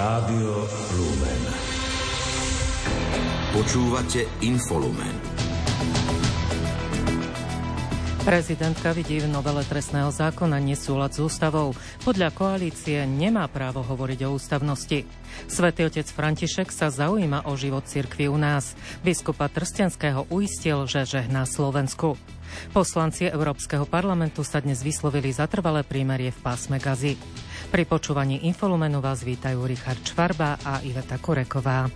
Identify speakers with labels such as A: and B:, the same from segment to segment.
A: Rádio Lumen. Počúvate Infolumen.
B: Prezidentka vidí v novele trestného zákona nesúlad s ústavou. Podľa koalície nemá právo hovoriť o ústavnosti. Svetý otec František sa zaujíma o život cirkvi u nás. Biskupa Trstenského uistil, že žehná Slovensku. Poslanci Európskeho parlamentu sa dnes vyslovili za trvalé prímerie v pásme Gazy. Pri počúvaní Infolumenu vás vítajú Richard Čvarba a Iveta Kureková.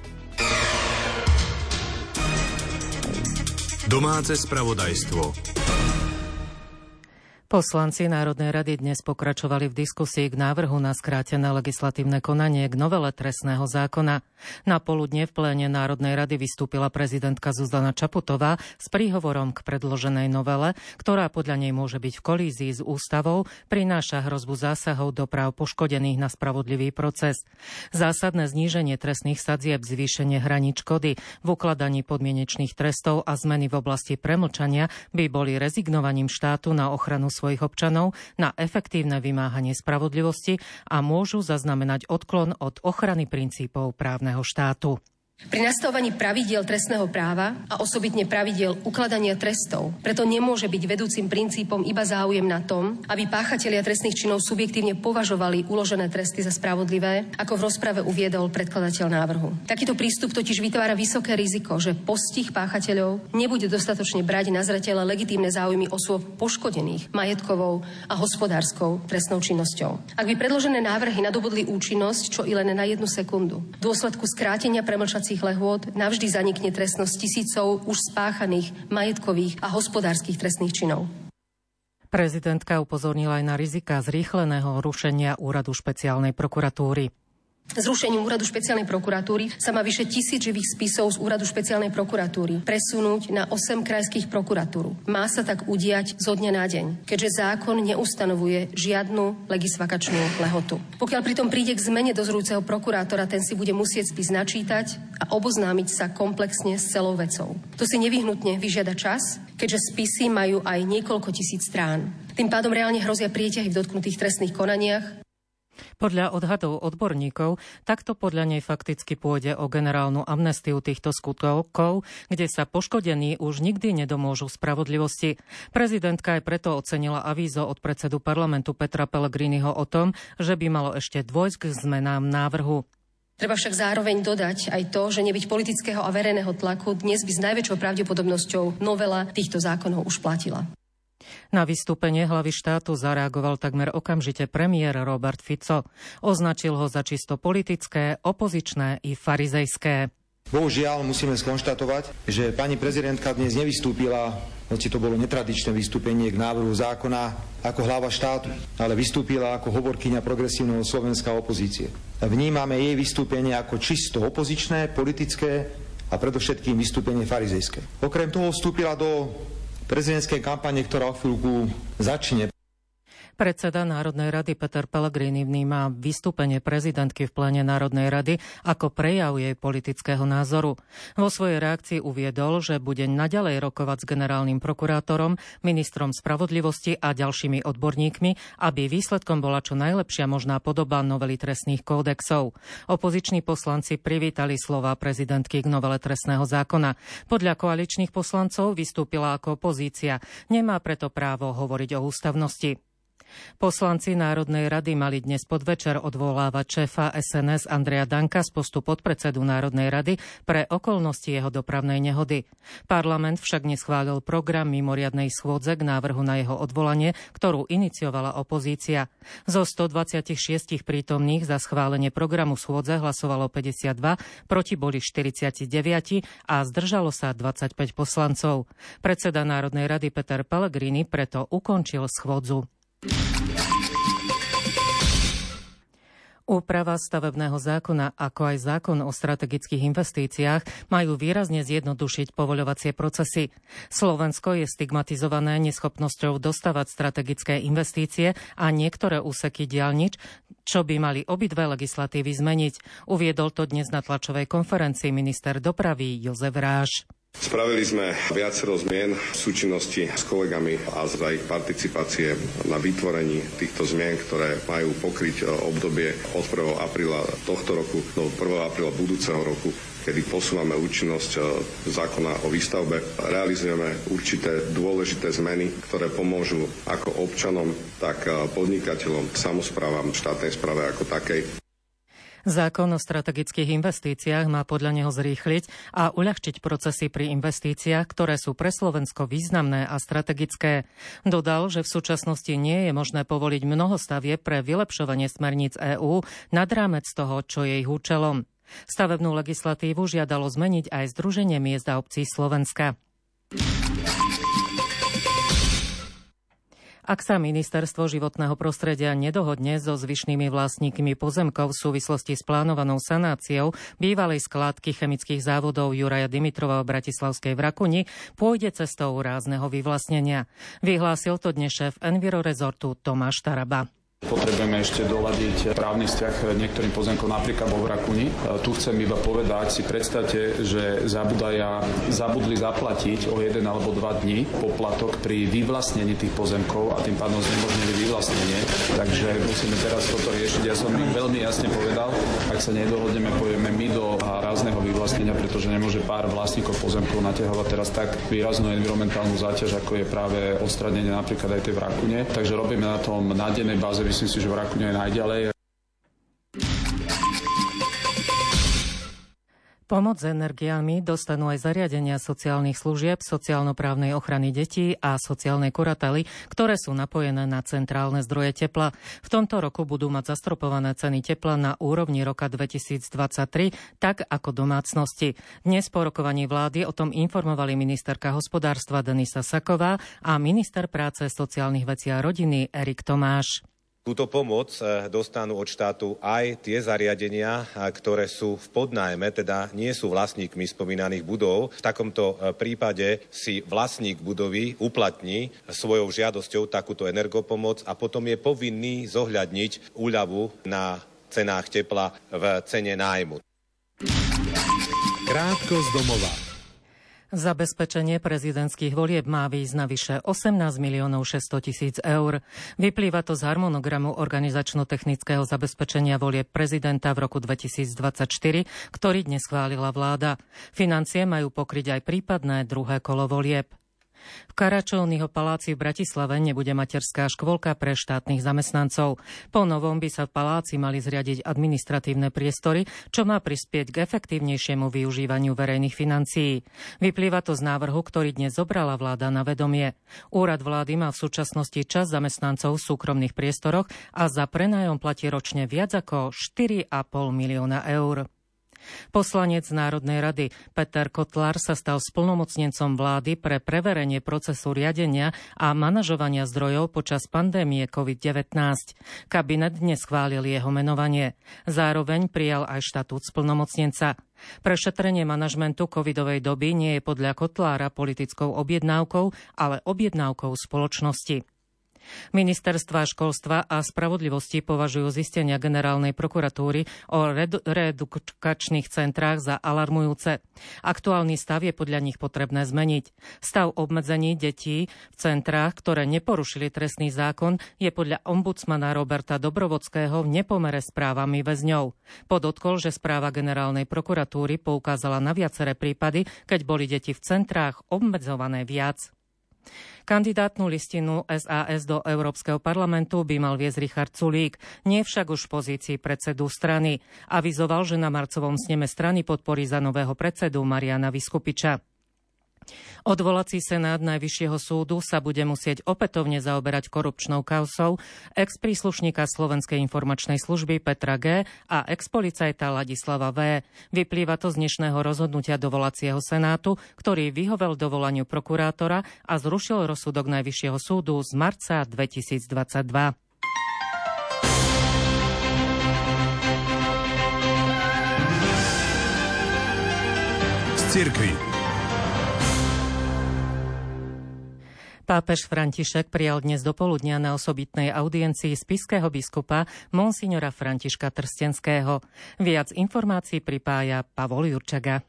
A: Domáce spravodajstvo.
B: Poslanci Národnej rady dnes pokračovali v diskusii k návrhu na skrátené legislatívne konanie k novele trestného zákona. Na poludne v pléne Národnej rady vystúpila prezidentka Zuzana Čaputová s príhovorom k predloženej novele, ktorá podľa nej môže byť v kolízii s ústavou, prináša hrozbu zásahov do práv poškodených na spravodlivý proces. Zásadné zníženie trestných sadzieb, zvýšenie hraníc škody, v ukladaní podmienečných trestov a zmeny v oblasti premlčania by boli rezignovaním štátu na ochranu svojich občanov na efektívne vymáhanie spravodlivosti a môžu zaznamenať odklon od ochrany princípov právneho štátu.
C: Pri nastavovaní pravidiel trestného práva a osobitne pravidiel ukladania trestov preto nemôže byť vedúcim princípom iba záujem na tom, aby páchatelia trestných činov subjektívne považovali uložené tresty za spravodlivé, ako v rozprave uviedol predkladateľ návrhu. Takýto prístup totiž vytvára vysoké riziko, že postih páchateľov nebude dostatočne brať na zretele legitímne záujmy osôb poškodených majetkovou a hospodárskou trestnou činnosťou. Ak by predložené návrhy nadobudli účinnosť čo i len na jednu sekundu, v dôsledku skrátenia premlča vyšetrovacích lehôd navždy zanikne trestnosť tisícov už spáchaných majetkových a hospodárskych trestných činov.
B: Prezidentka upozornila aj na rizika zrýchleného rušenia úradu špeciálnej prokuratúry.
C: Zrušením úradu špeciálnej prokuratúry sa má vyše tisíc živých spisov z úradu špeciálnej prokuratúry presunúť na 8 krajských prokuratúr. Má sa tak udiať zo dňa na deň, keďže zákon neustanovuje žiadnu legisvakačnú lehotu. Pokiaľ pritom príde k zmene dozorujúceho prokurátora, ten si bude musieť spis načítať a oboznámiť sa komplexne s celou vecou. To si nevyhnutne vyžiada čas, keďže spisy majú aj niekoľko tisíc strán. Tým pádom reálne hrozia prieťahy v dotknutých trestných konaniach
B: podľa odhadov odborníkov, takto podľa nej fakticky pôjde o generálnu amnestiu týchto skutkov, kde sa poškodení už nikdy nedomôžu spravodlivosti. Prezidentka aj preto ocenila avízo od predsedu parlamentu Petra Pellegriniho o tom, že by malo ešte dôjsť k zmenám návrhu.
C: Treba však zároveň dodať aj to, že nebyť politického a verejného tlaku dnes by s najväčšou pravdepodobnosťou novela týchto zákonov už platila.
B: Na vystúpenie hlavy štátu zareagoval takmer okamžite premiér Robert Fico. Označil ho za čisto politické, opozičné i farizejské.
D: Bohužiaľ musíme skonštatovať, že pani prezidentka dnes nevystúpila, hoci to bolo netradičné vystúpenie k návrhu zákona ako hlava štátu, ale vystúpila ako hovorkyňa progresívneho Slovenska opozície. Vnímame jej vystúpenie ako čisto opozičné, politické a predovšetkým vystúpenie farizejské. Okrem toho vstúpila do prezidentskej kampane, ktorá o chvíľku začne.
B: Predseda Národnej rady Peter Pellegrini vníma vystúpenie prezidentky v plene Národnej rady ako prejav jej politického názoru. Vo svojej reakcii uviedol, že bude naďalej rokovať s generálnym prokurátorom, ministrom spravodlivosti a ďalšími odborníkmi, aby výsledkom bola čo najlepšia možná podoba novely trestných kódexov. Opoziční poslanci privítali slova prezidentky k novele trestného zákona. Podľa koaličných poslancov vystúpila ako opozícia. Nemá preto právo hovoriť o ústavnosti. Poslanci Národnej rady mali dnes podvečer odvolávať šéfa SNS Andreja Danka z postu podpredsedu Národnej rady pre okolnosti jeho dopravnej nehody. Parlament však neschválil program mimoriadnej schôdze k návrhu na jeho odvolanie, ktorú iniciovala opozícia. Zo 126 prítomných za schválenie programu schôdze hlasovalo 52, proti boli 49 a zdržalo sa 25 poslancov. Predseda Národnej rady Peter Pellegrini preto ukončil schôdzu. Úprava stavebného zákona, ako aj zákon o strategických investíciách, majú výrazne zjednodušiť povoľovacie procesy. Slovensko je stigmatizované neschopnosťou dostavať strategické investície a niektoré úseky diálnič, čo by mali obidve legislatívy zmeniť. Uviedol to dnes na tlačovej konferencii minister dopravy Jozef Ráš.
E: Spravili sme viacero zmien v súčinnosti s kolegami a za ich participácie na vytvorení týchto zmien, ktoré majú pokryť e, obdobie od 1. apríla tohto roku do 1. apríla budúceho roku kedy posúvame účinnosť e, zákona o výstavbe. Realizujeme určité dôležité zmeny, ktoré pomôžu ako občanom, tak e, podnikateľom, samozprávam, štátnej správe ako takej.
B: Zákon o strategických investíciách má podľa neho zrýchliť a uľahčiť procesy pri investíciách, ktoré sú pre Slovensko významné a strategické. Dodal, že v súčasnosti nie je možné povoliť mnoho stavie pre vylepšovanie smerníc EÚ nad rámec toho, čo je ich účelom. Stavebnú legislatívu žiadalo zmeniť aj Združenie miest a obcí Slovenska. Ak sa ministerstvo životného prostredia nedohodne so zvyšnými vlastníkmi pozemkov v súvislosti s plánovanou sanáciou bývalej skládky chemických závodov Juraja Dimitrova v Bratislavskej Vrakuni, pôjde cestou rázneho vyvlastnenia. Vyhlásil to dnes šéf Enviro Resortu Tomáš Taraba.
F: Potrebujeme ešte doladiť právny vzťah niektorým pozemkom, napríklad vo Vrakuni. E, tu chcem iba povedať, si predstavte, že zabudaja zabudli zaplatiť o jeden alebo dva dní poplatok pri vyvlastnení tých pozemkov a tým pádom znemožnili vyvlastnenie. Takže musíme teraz toto riešiť. Ja som im veľmi jasne povedal, ak sa nedohodneme, pojeme my do rázneho vyvlastnenia, pretože nemôže pár vlastníkov pozemkov naťahovať teraz tak výraznú environmentálnu záťaž, ako je práve odstranenie napríklad aj tej Vrakune. Takže robíme na tom na dennej báze myslím si, že v Rakúne je najďalej.
B: Pomoc s energiami dostanú aj zariadenia sociálnych služieb, sociálno-právnej ochrany detí a sociálnej kurately, ktoré sú napojené na centrálne zdroje tepla. V tomto roku budú mať zastropované ceny tepla na úrovni roka 2023, tak ako domácnosti. Dnes po rokovaní vlády o tom informovali ministerka hospodárstva Denisa Saková a minister práce, sociálnych vecí a rodiny Erik Tomáš.
G: Túto pomoc eh, dostanú od štátu aj tie zariadenia, eh, ktoré sú v podnájme, teda nie sú vlastníkmi spomínaných budov. V takomto eh, prípade si vlastník budovy uplatní svojou žiadosťou takúto energopomoc a potom je povinný zohľadniť úľavu na cenách tepla v cene nájmu.
A: Krátko z domova.
B: Zabezpečenie prezidentských volieb má výjsť na vyše 18 miliónov 600 tisíc eur. Vyplýva to z harmonogramu organizačno-technického zabezpečenia volieb prezidenta v roku 2024, ktorý dnes schválila vláda. Financie majú pokryť aj prípadné druhé kolo volieb. V Karačovného paláci v Bratislave nebude materská škôlka pre štátnych zamestnancov. Po novom by sa v paláci mali zriadiť administratívne priestory, čo má prispieť k efektívnejšiemu využívaniu verejných financií. Vyplýva to z návrhu, ktorý dnes zobrala vláda na vedomie. Úrad vlády má v súčasnosti čas zamestnancov v súkromných priestoroch a za prenájom platí ročne viac ako 4,5 milióna eur. Poslanec Národnej rady Peter Kotlar sa stal splnomocnencom vlády pre preverenie procesu riadenia a manažovania zdrojov počas pandémie COVID-19. Kabinet dnes schválil jeho menovanie. Zároveň prijal aj štatút splnomocnenca. Prešetrenie manažmentu covidovej doby nie je podľa Kotlára politickou objednávkou, ale objednávkou spoločnosti. Ministerstva školstva a spravodlivosti považujú zistenia generálnej prokuratúry o reedukačných centrách za alarmujúce. Aktuálny stav je podľa nich potrebné zmeniť. Stav obmedzení detí v centrách, ktoré neporušili trestný zákon, je podľa ombudsmana Roberta Dobrovodského v nepomere s právami väzňov. Podotkol, že správa generálnej prokuratúry poukázala na viaceré prípady, keď boli deti v centrách obmedzované viac. Kandidátnu listinu SAS do Európskeho parlamentu by mal viesť Richard Sulík, nie však už v pozícii predsedu strany. Avizoval, že na marcovom sneme strany podporí za nového predsedu Mariana Vyskupiča. Odvolací senát Najvyššieho súdu sa bude musieť opätovne zaoberať korupčnou kausou ex-príslušníka Slovenskej informačnej služby Petra G. a ex-policajta Ladislava V. Vyplýva to z dnešného rozhodnutia dovolacieho senátu, ktorý vyhovel dovolaniu prokurátora a zrušil rozsudok Najvyššieho súdu z marca 2022.
A: cirkvi.
B: Pápež František prijal dnes do poludnia na osobitnej audiencii spiského biskupa Monsignora Františka Trstenského. Viac informácií pripája Pavol Jurčaga.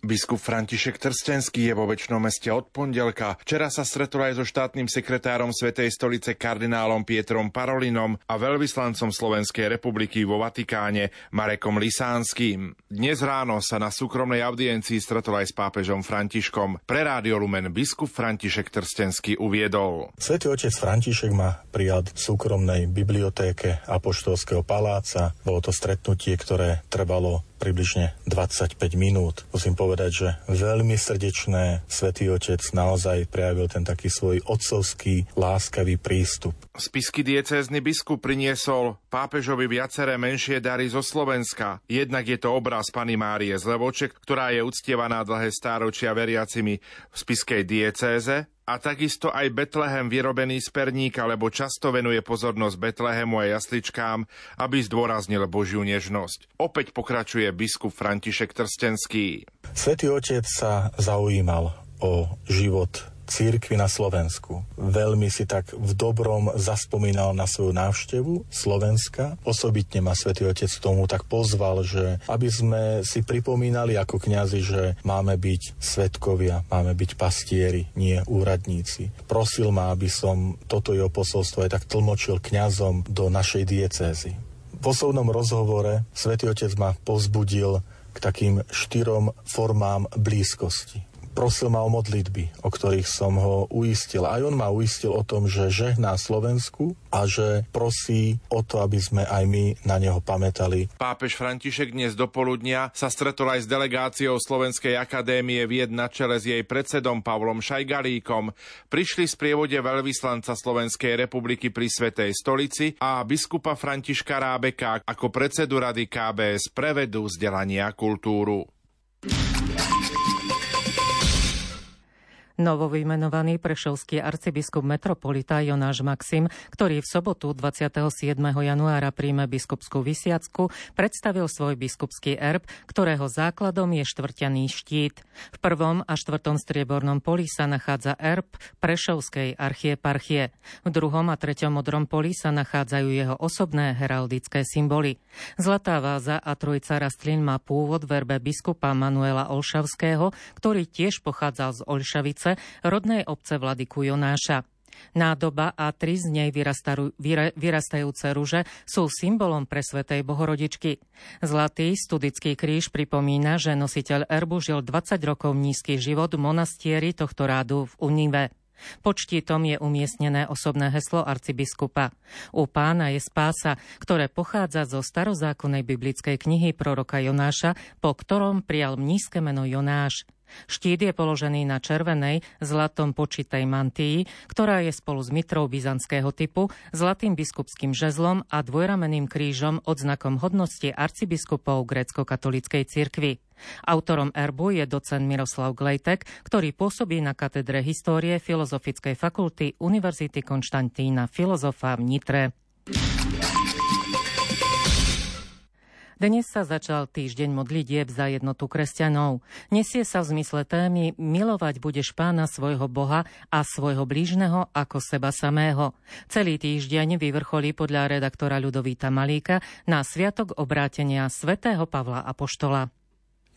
H: Biskup František Trstenský je vo väčšnom meste od pondelka. Včera sa stretol aj so štátnym sekretárom Svetej stolice kardinálom Pietrom Parolinom a veľvyslancom Slovenskej republiky vo Vatikáne Marekom Lisánským. Dnes ráno sa na súkromnej audiencii stretol aj s pápežom Františkom. Pre Rádio Lumen biskup František Trstenský uviedol.
I: Svetý otec František ma prijal v súkromnej bibliotéke Apoštolského paláca. Bolo to stretnutie, ktoré trvalo približne 25 minút. Musím povedať, že veľmi srdečné Svetý Otec naozaj prejavil ten taký svoj otcovský, láskavý prístup.
H: Spisky diecézny biskup priniesol pápežovi viaceré menšie dary zo Slovenska. Jednak je to obraz Pany Márie z Levoček, ktorá je uctievaná dlhé stáročia veriacimi v spiskej diecéze a takisto aj Betlehem vyrobený z perníka, lebo často venuje pozornosť Betlehemu a jasličkám, aby zdôraznil Božiu nežnosť. Opäť pokračuje biskup František Trstenský.
I: Svetý otec sa zaujímal o život církvy na Slovensku. Veľmi si tak v dobrom zaspomínal na svoju návštevu Slovenska. Osobitne ma svätý Otec tomu tak pozval, že aby sme si pripomínali ako kňazi, že máme byť svetkovia, máme byť pastieri, nie úradníci. Prosil ma, aby som toto jeho posolstvo aj tak tlmočil kňazom do našej diecézy. V osobnom rozhovore svätý Otec ma povzbudil k takým štyrom formám blízkosti prosil ma o modlitby, o ktorých som ho uistil. Aj on ma uistil o tom, že žehná Slovensku a že prosí o to, aby sme aj my na neho pamätali.
H: Pápež František dnes do poludnia sa stretol aj s delegáciou Slovenskej akadémie vied na čele s jej predsedom Pavlom Šajgalíkom. Prišli z prievode veľvyslanca Slovenskej republiky pri Svetej stolici a biskupa Františka Rábeka ako predsedu rady KBS prevedú vzdelania kultúru.
B: Novovymenovaný prešovský arcibiskup metropolita Jonáš Maxim, ktorý v sobotu 27. januára príjme biskupskú vysiacku, predstavil svoj biskupský erb, ktorého základom je štvrťaný štít. V prvom a štvrtom striebornom poli sa nachádza erb Prešovskej archieparchie. V druhom a treťom modrom poli sa nachádzajú jeho osobné heraldické symboly. Zlatá váza a trojca rastlín má pôvod v erbe biskupa Manuela Olšavského, ktorý tiež pochádzal z Olšavice rodnej obce Vladiku Jonáša. Nádoba a tri z nej vyrastajúce rúže sú symbolom pre Svetej Bohorodičky. Zlatý studický kríž pripomína, že nositeľ erbu žil 20 rokov nízky život v monastieri tohto rádu v Unive. Pod štítom je umiestnené osobné heslo arcibiskupa. U pána je spása, ktoré pochádza zo starozákonnej biblickej knihy proroka Jonáša, po ktorom prijal nízke meno Jonáš. Štít je položený na červenej, zlatom počitej mantii, ktorá je spolu s mitrou byzantského typu, zlatým biskupským žezlom a dvojrameným krížom odznakom hodnosti arcibiskupov grécko-katolíckej cirkvi. Autorom erbu je docent Miroslav Glejtek, ktorý pôsobí na katedre histórie Filozofickej fakulty Univerzity Konštantína Filozofa v Nitre. Dnes sa začal týždeň modlitieb za jednotu kresťanov. Nesie sa v zmysle témy Milovať budeš pána svojho Boha a svojho blížneho ako seba samého. Celý týždeň vyvrcholí podľa redaktora Ľudovíta Malíka na Sviatok obrátenia svätého Pavla Apoštola.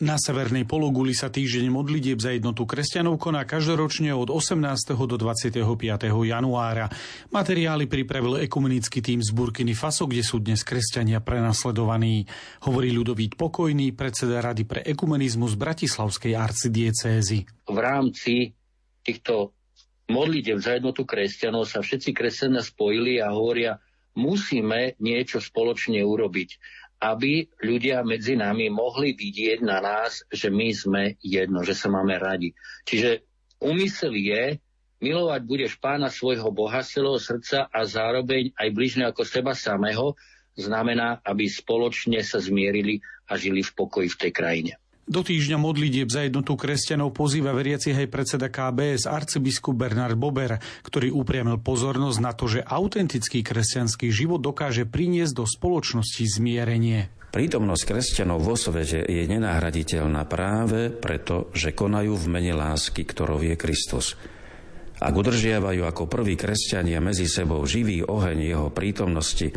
J: Na severnej pologuli sa týždeň modlitieb za jednotu kresťanov koná každoročne od 18. do 25. januára. Materiály pripravil ekumenický tým z Burkiny Faso, kde sú dnes kresťania prenasledovaní. Hovorí Ľudovít Pokojný, predseda Rady pre ekumenizmus Bratislavskej arcidiecézy.
K: V rámci týchto modlitev za jednotu kresťanov sa všetci kresťania spojili a hovoria, musíme niečo spoločne urobiť aby ľudia medzi nami mohli vidieť na nás, že my sme jedno, že sa máme radi. Čiže úmysel je, milovať budeš pána svojho Boha celého srdca a zároveň aj bližne ako seba samého, znamená, aby spoločne sa zmierili a žili v pokoji v tej krajine.
J: Do týždňa modlitieb za jednotu kresťanov pozýva veriaci aj predseda KBS arcibiskup Bernard Bober, ktorý upriamil pozornosť na to, že autentický kresťanský život dokáže priniesť do spoločnosti zmierenie.
L: Prítomnosť kresťanov vo svete je nenahraditeľná práve preto, že konajú v mene lásky, ktorou je Kristus. Ak udržiavajú ako prví kresťania medzi sebou živý oheň jeho prítomnosti,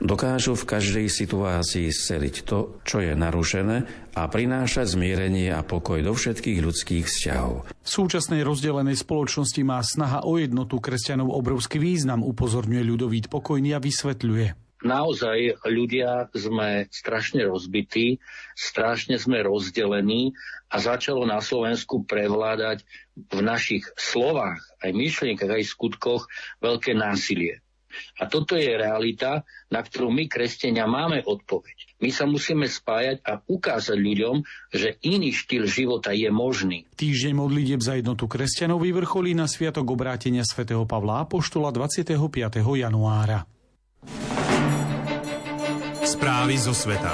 L: Dokážu v každej situácii sceliť to, čo je narušené a prinášať zmierenie a pokoj do všetkých ľudských vzťahov.
J: V súčasnej rozdelenej spoločnosti má snaha o jednotu kresťanov obrovský význam, upozorňuje ľudovít pokojný a vysvetľuje
K: naozaj ľudia sme strašne rozbití, strašne sme rozdelení a začalo na Slovensku prevládať v našich slovách, aj myšlienkach, aj skutkoch veľké násilie. A toto je realita, na ktorú my, kresťania, máme odpoveď. My sa musíme spájať a ukázať ľuďom, že iný štýl života je možný.
J: Týždeň modlitieb za jednotu kresťanov vyvrcholí na Sviatok obrátenia svätého Pavla Apoštola 25. januára.
A: Správy zo sveta.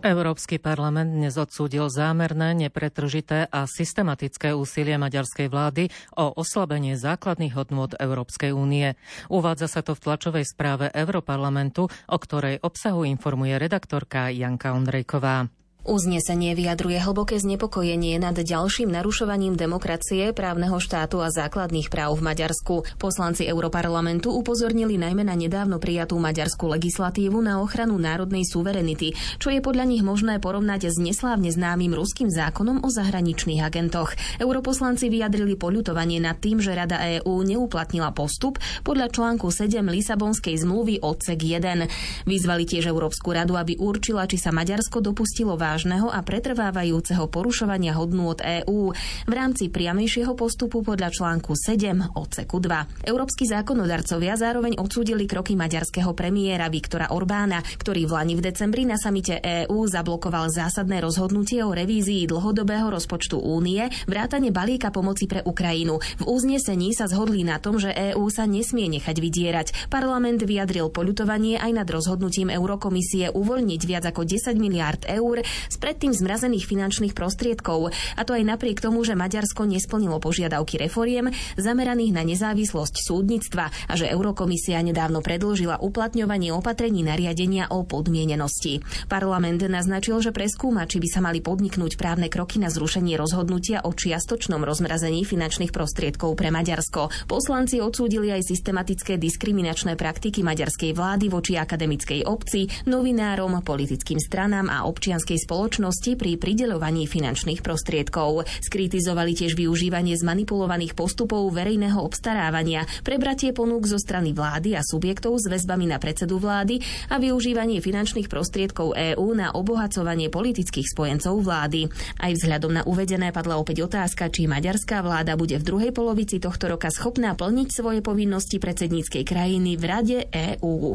B: Európsky parlament dnes odsúdil zámerné, nepretržité a systematické úsilie maďarskej vlády o oslabenie základných hodnôt Európskej únie. Uvádza sa to v tlačovej správe Europarlamentu, o ktorej obsahu informuje redaktorka Janka Ondrejková.
M: Uznesenie vyjadruje hlboké znepokojenie nad ďalším narušovaním demokracie, právneho štátu a základných práv v Maďarsku. Poslanci Europarlamentu upozornili najmä na nedávno prijatú maďarskú legislatívu na ochranu národnej suverenity, čo je podľa nich možné porovnať s neslávne známym ruským zákonom o zahraničných agentoch. Europoslanci vyjadrili poľutovanie nad tým, že Rada EÚ neuplatnila postup podľa článku 7 Lisabonskej zmluvy odsek 1. Vyzvali tiež Európsku radu, aby určila, či sa Maďarsko dopustilo vážneho a pretrvávajúceho porušovania hodnú od EÚ v rámci priamejšieho postupu podľa článku 7 odseku 2. Európsky zákonodarcovia zároveň odsúdili kroky maďarského premiéra Viktora Orbána, ktorý v Lani v decembri na samite EÚ zablokoval zásadné rozhodnutie o revízii dlhodobého rozpočtu únie, vrátane balíka pomoci pre Ukrajinu. V uznesení sa zhodli na tom, že EÚ sa nesmie nechať vydierať. Parlament vyjadril poľutovanie aj nad rozhodnutím Eurokomisie uvoľniť viac ako 10 miliárd eur z predtým zmrazených finančných prostriedkov. A to aj napriek tomu, že Maďarsko nesplnilo požiadavky reforiem zameraných na nezávislosť súdnictva a že Eurokomisia nedávno predložila uplatňovanie opatrení nariadenia o podmienenosti. Parlament naznačil, že preskúma, či by sa mali podniknúť právne kroky na zrušenie rozhodnutia o čiastočnom rozmrazení finančných prostriedkov pre Maďarsko. Poslanci odsúdili aj systematické diskriminačné praktiky maďarskej vlády voči akademickej obci, novinárom, politickým stranám a občianskej spoločnosti pri prideľovaní finančných prostriedkov. Skritizovali tiež využívanie zmanipulovaných postupov verejného obstarávania, prebratie ponúk zo strany vlády a subjektov s väzbami na predsedu vlády a využívanie finančných prostriedkov EÚ na obohacovanie politických spojencov vlády. Aj vzhľadom na uvedené padla opäť otázka, či maďarská vláda bude v druhej polovici tohto roka schopná plniť svoje povinnosti predsedníckej krajiny v Rade EÚ.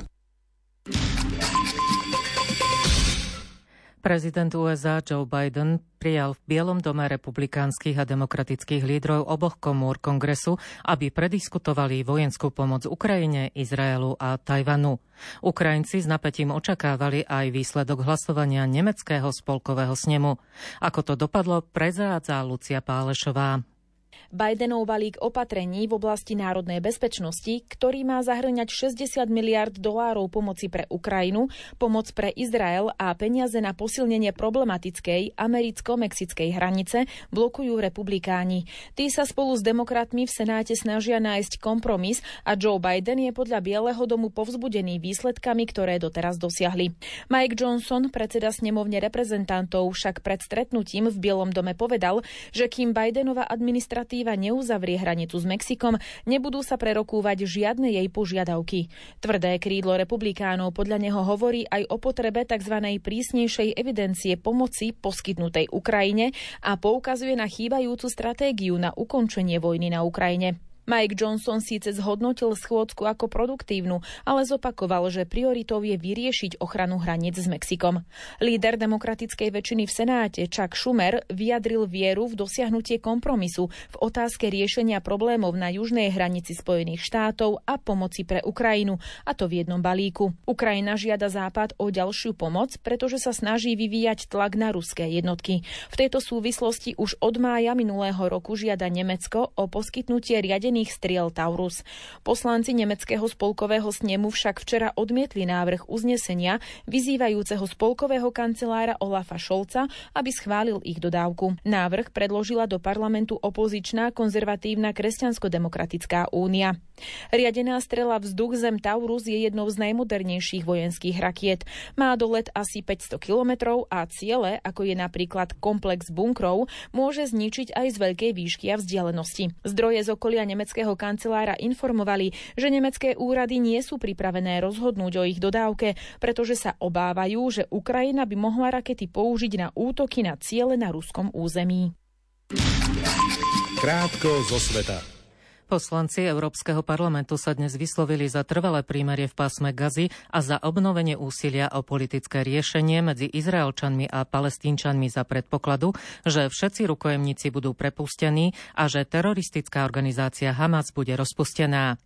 B: Prezident USA Joe Biden prijal v Bielom dome republikánskych a demokratických lídrov oboch komôr kongresu, aby prediskutovali vojenskú pomoc Ukrajine, Izraelu a Tajvanu. Ukrajinci s napätím očakávali aj výsledok hlasovania nemeckého spolkového snemu. Ako to dopadlo, prezrádza Lucia Pálešová.
N: Bidenov balík opatrení v oblasti národnej bezpečnosti, ktorý má zahrňať 60 miliard dolárov pomoci pre Ukrajinu, pomoc pre Izrael a peniaze na posilnenie problematickej americko-mexickej hranice, blokujú republikáni. Tí sa spolu s demokratmi v Senáte snažia nájsť kompromis a Joe Biden je podľa Bieleho domu povzbudený výsledkami, ktoré doteraz dosiahli. Mike Johnson, predseda snemovne reprezentantov, však pred stretnutím v Bielom dome povedal, že kým Bidenova administratíva legislatíva neuzavrie hranicu s Mexikom, nebudú sa prerokúvať žiadne jej požiadavky. Tvrdé krídlo republikánov podľa neho hovorí aj o potrebe tzv. prísnejšej evidencie pomoci poskytnutej Ukrajine a poukazuje na chýbajúcu stratégiu na ukončenie vojny na Ukrajine. Mike Johnson síce zhodnotil schôdzku ako produktívnu, ale zopakoval, že prioritou je vyriešiť ochranu hraníc s Mexikom. Líder demokratickej väčšiny v Senáte Chuck Schumer vyjadril vieru v dosiahnutie kompromisu v otázke riešenia problémov na južnej hranici Spojených štátov a pomoci pre Ukrajinu, a to v jednom balíku. Ukrajina žiada Západ o ďalšiu pomoc, pretože sa snaží vyvíjať tlak na ruské jednotky. V tejto súvislosti už od mája minulého roku žiada Nemecko o poskytnutie riadenia účinných striel Taurus. Poslanci nemeckého spolkového snemu však včera odmietli návrh uznesenia vyzývajúceho spolkového kancelára Olafa Šolca, aby schválil ich dodávku. Návrh predložila do parlamentu opozičná konzervatívna kresťansko-demokratická únia. Riadená strela vzduch Zem Taurus je jednou z najmodernejších vojenských rakiet. Má dolet asi 500 kilometrov a ciele, ako je napríklad komplex bunkrov, môže zničiť aj z veľkej výšky a vzdialenosti. Zdroje z okolia nemeckého kancelára informovali, že nemecké úrady nie sú pripravené rozhodnúť o ich dodávke, pretože sa obávajú, že Ukrajina by mohla rakety použiť na útoky na ciele na ruskom území.
A: Krátko zo sveta.
B: Poslanci Európskeho parlamentu sa dnes vyslovili za trvalé prímerie v pásme Gazy a za obnovenie úsilia o politické riešenie medzi Izraelčanmi a Palestínčanmi za predpokladu, že všetci rukojemníci budú prepustení a že teroristická organizácia Hamas bude rozpustená.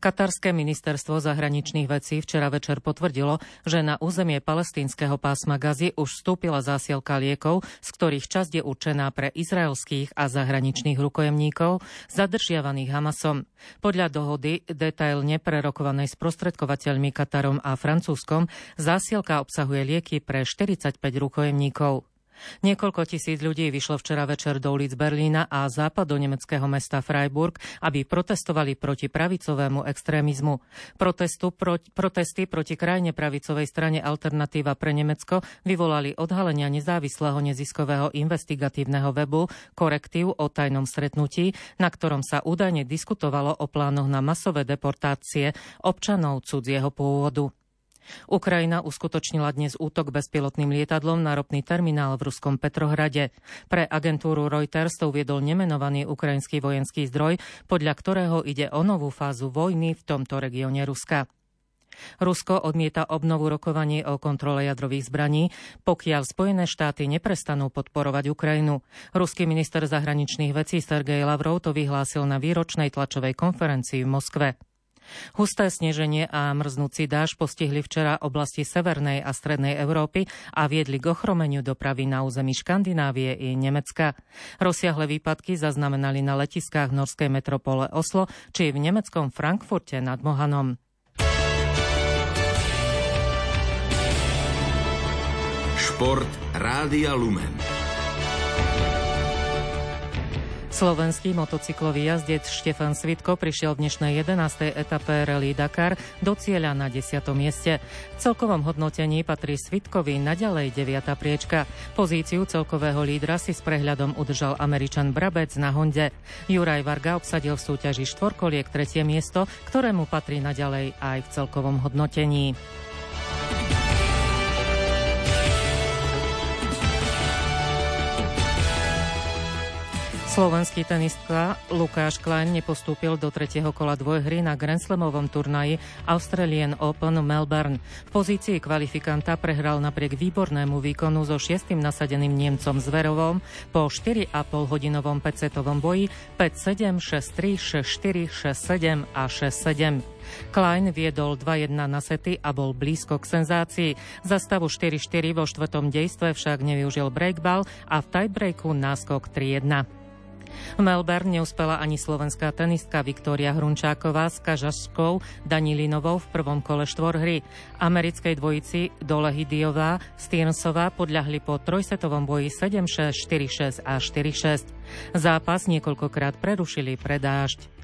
B: Katarské ministerstvo zahraničných vecí včera večer potvrdilo, že na územie palestínskeho pásma Gazy už vstúpila zásielka liekov, z ktorých časť je určená pre izraelských a zahraničných rukojemníkov, zadržiavaných Hamasom. Podľa dohody, detailne prerokovanej s prostredkovateľmi Katarom a Francúzskom, zásielka obsahuje lieky pre 45 rukojemníkov. Niekoľko tisíc ľudí vyšlo včera večer do ulic Berlína a západ do nemeckého mesta Freiburg, aby protestovali proti pravicovému extrémizmu. Protestu, pro, protesty proti krajine pravicovej strane Alternatíva pre Nemecko vyvolali odhalenia nezávislého neziskového investigatívneho webu Korektív o tajnom stretnutí, na ktorom sa údajne diskutovalo o plánoch na masové deportácie občanov cudzieho pôvodu. Ukrajina uskutočnila dnes útok bezpilotným lietadlom na ropný terminál v ruskom Petrohrade. Pre agentúru Reuters to uviedol nemenovaný ukrajinský vojenský zdroj, podľa ktorého ide o novú fázu vojny v tomto regióne Ruska. Rusko odmieta obnovu rokovaní o kontrole jadrových zbraní, pokiaľ Spojené štáty neprestanú podporovať Ukrajinu. Ruský minister zahraničných vecí Sergej Lavrov to vyhlásil na výročnej tlačovej konferencii v Moskve. Husté sneženie a mrznúci dáž postihli včera oblasti Severnej a Strednej Európy a viedli k ochromeniu dopravy na území Škandinávie i Nemecka. Rozsiahle výpadky zaznamenali na letiskách norskej metropole Oslo či v nemeckom Frankfurte nad Mohanom.
A: Šport Rádia Lumen.
B: Slovenský motocyklový jazdec Štefan Svitko prišiel v dnešnej 11. etape Rally Dakar do cieľa na 10. mieste. V celkovom hodnotení patrí Svitkovi naďalej 9. priečka. Pozíciu celkového lídra si s prehľadom udržal Američan Brabec na Honde. Juraj Varga obsadil v súťaži štvorkoliek tretie miesto, ktorému patrí naďalej aj v celkovom hodnotení. Slovenský tenistka Lukáš Klein nepostúpil do tretieho kola dvojhry na Grand Slamovom turnaji Australian Open Melbourne. V pozícii kvalifikanta prehral napriek výbornému výkonu so šiestým nasadeným Nemcom Zverovom po 4,5 hodinovom 5 boji 5-7, 6-3, 6-4, 6-7 a 6-7. Klein viedol 2-1 na sety a bol blízko k senzácii. Za stavu 4-4 vo štvrtom dejstve však nevyužil breakball a v tiebreaku náskok 3-1. V Melbourne neúspela ani slovenská tenistka Viktória Hrunčáková s kažaškou Danilinovou v prvom kole štvorhry. Americkej dvojici Dole Hidiová Stearnsová podľahli po trojsetovom boji 7-6, 4-6 a 4-6. Zápas niekoľkokrát prerušili pre dážď.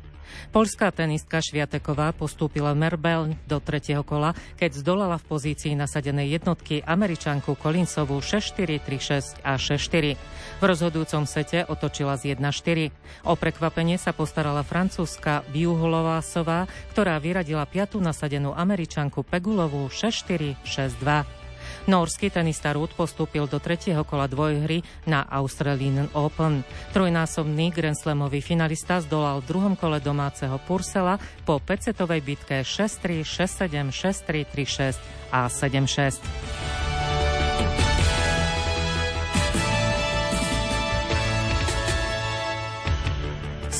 B: Polská tenistka Šviateková postúpila Merbel do tretieho kola, keď zdolala v pozícii nasadenej jednotky Američanku Kolinsovú 6-4, 3-6 a 6-4. V rozhodujúcom sete otočila z 1-4. O prekvapenie sa postarala francúzska Biuhulovásová, ktorá vyradila piatú nasadenú Američanku Pegulovú 6-4, 6-2. Norský tenista Ruud postúpil do tretieho kola dvojhry na Australian Open. Trojnásobný Grand Slamový finalista zdolal v druhom kole domáceho Pursela po 5-setovej bitke 6-3, 6-7, 6-3, 3-6 a 7-6.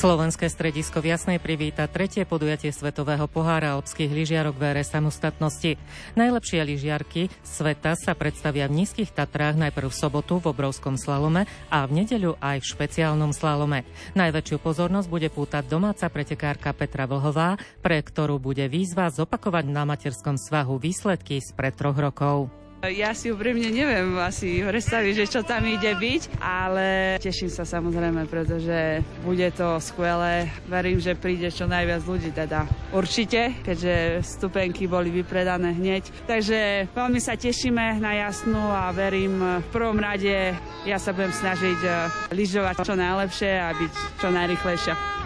B: Slovenské stredisko v Jasnej privíta tretie podujatie Svetového pohára alpských lyžiarok v ére samostatnosti. Najlepšie lyžiarky sveta sa predstavia v nízkych Tatrách najprv v sobotu v obrovskom slalome a v nedeľu aj v špeciálnom slalome. Najväčšiu pozornosť bude pútať domáca pretekárka Petra Vlhová, pre ktorú bude výzva zopakovať na materskom svahu výsledky z pred troch rokov.
O: Ja si úprimne neviem asi predstaviť, že čo tam ide byť, ale teším sa samozrejme, pretože bude to skvelé. Verím, že príde čo najviac ľudí teda. Určite, keďže stupenky boli vypredané hneď. Takže veľmi sa tešíme na jasnú a verím v prvom rade ja sa budem snažiť eh, lyžovať čo najlepšie a byť čo najrychlejšia.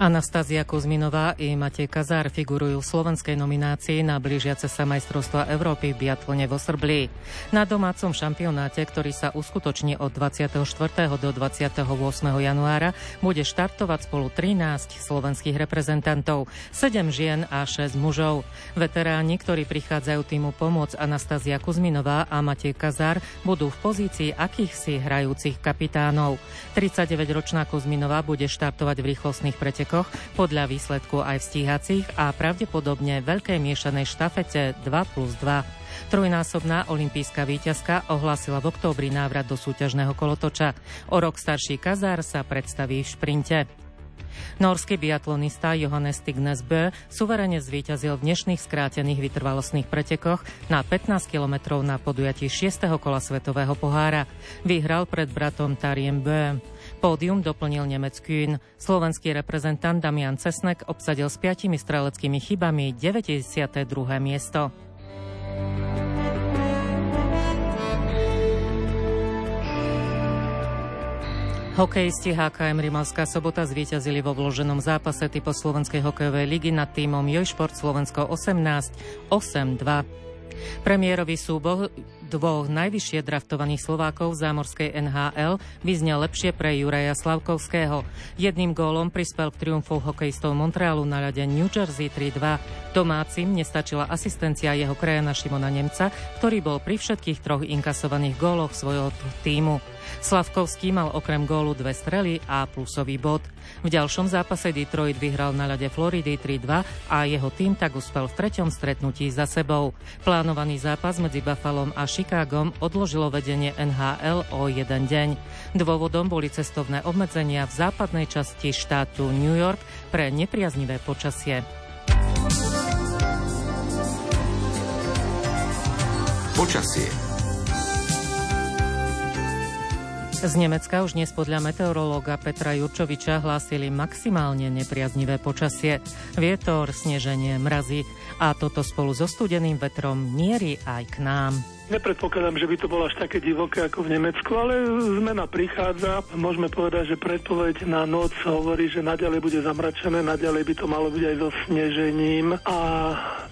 B: Anastázia Kuzminová i Matej Kazár figurujú v slovenskej nominácii na blížiace sa majstrovstva Európy v biatlone vo Srblii. Na domácom šampionáte, ktorý sa uskutoční od 24. do 28. januára, bude štartovať spolu 13 slovenských reprezentantov, 7 žien a 6 mužov. Veteráni, ktorí prichádzajú týmu pomôcť Anastázia Kuzminová a Matej Kazár, budú v pozícii akýchsi hrajúcich kapitánov. 39-ročná Kuzminová bude štartovať v rýchlostných pretekoch pretekoch, podľa výsledku aj v stíhacích a pravdepodobne veľkej miešanej štafete 2 plus 2. Trojnásobná olimpijská víťazka ohlásila v októbri návrat do súťažného kolotoča. O rok starší Kazár sa predstaví v šprinte. Norský biatlonista Johannes Stignes Bö suverene zvíťazil v dnešných skrátených vytrvalostných pretekoch na 15 kilometrov na podujatí 6. kola Svetového pohára. Vyhral pred bratom Tariem Bö. Pódium doplnil Nemec Kühn. Slovenský reprezentant Damian Cesnek obsadil s piatimi streleckými chybami 92. miesto. Hokejisti HKM Rimavská sobota zvíťazili vo vloženom zápase typu Slovenskej hokejovej ligy nad týmom Jojšport Slovensko 18 8-2. Premiérový súboh dvoch najvyššie draftovaných Slovákov zámorskej NHL vyznel lepšie pre Juraja Slavkovského. Jedným gólom prispel k triumfu hokejistov Montrealu na ľade New Jersey 3-2. Domácim nestačila asistencia jeho krajana Šimona Nemca, ktorý bol pri všetkých troch inkasovaných góloch svojho týmu. Slavkovský mal okrem gólu dve strely a plusový bod. V ďalšom zápase Detroit vyhral na ľade Floridy 3-2 a jeho tým tak uspel v treťom stretnutí za sebou. Plánovaný zápas medzi Buffalom a Chicagom odložilo vedenie NHL o jeden deň. Dôvodom boli cestovné obmedzenia v západnej časti štátu New York pre nepriaznivé počasie.
A: Počasie
B: Z Nemecka už dnes podľa meteorológa Petra Jurčoviča hlásili maximálne nepriaznivé počasie. Vietor, sneženie, mrazy a toto spolu so studeným vetrom mierí aj k nám.
P: Nepredpokladám, že by to bolo až také divoké ako v Nemecku, ale zmena prichádza. Môžeme povedať, že predpoveď na noc hovorí, že naďalej bude zamračené, naďalej by to malo byť aj so snežením a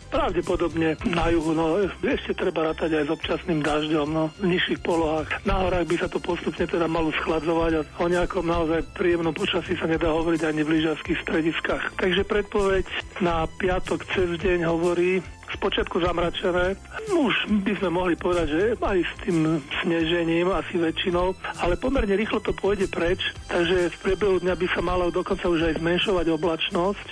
P: pravdepodobne na juhu, no ešte treba rátať aj s občasným dažďom, no v nižších polohách. Na horách by sa to postupne teda malo schladzovať a o nejakom naozaj príjemnom počasí sa nedá hovoriť ani v lyžarských strediskách. Takže predpoveď na piatok cez deň hovorí, spočiatku zamračené. Už by sme mohli povedať, že aj s tým snežením asi väčšinou, ale pomerne rýchlo to pôjde preč, takže v priebehu dňa by sa malo dokonca už aj zmenšovať oblačnosť,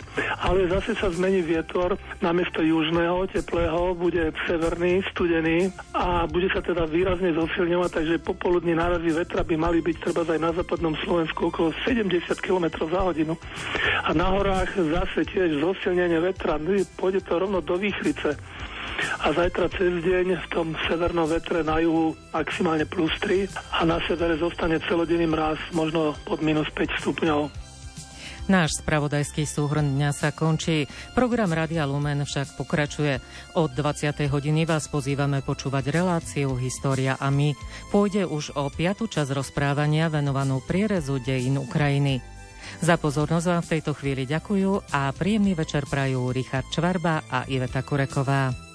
P: ale zase sa zmení vietor, namiesto južného, teplého, bude severný, studený a bude sa teda výrazne zosilňovať, takže popoludní nárazy vetra by mali byť treba aj na západnom Slovensku okolo 70 km za hodinu. A na horách zase tiež zosilnenie vetra, pôjde to rovno do výchrice Vianoce. A zajtra cez deň v tom severnom vetre na juhu maximálne plus 3 a na severe zostane celodenný mraz možno pod minus 5 stupňov.
B: Náš spravodajský súhrn dňa sa končí. Program Radia Lumen však pokračuje. Od 20. hodiny vás pozývame počúvať reláciu História a my. Pôjde už o piatu časť rozprávania venovanú prierezu dejín Ukrajiny. Za pozornosť vám v tejto chvíli ďakujú a príjemný večer prajú Richard Čvarba a Iveta Kureková.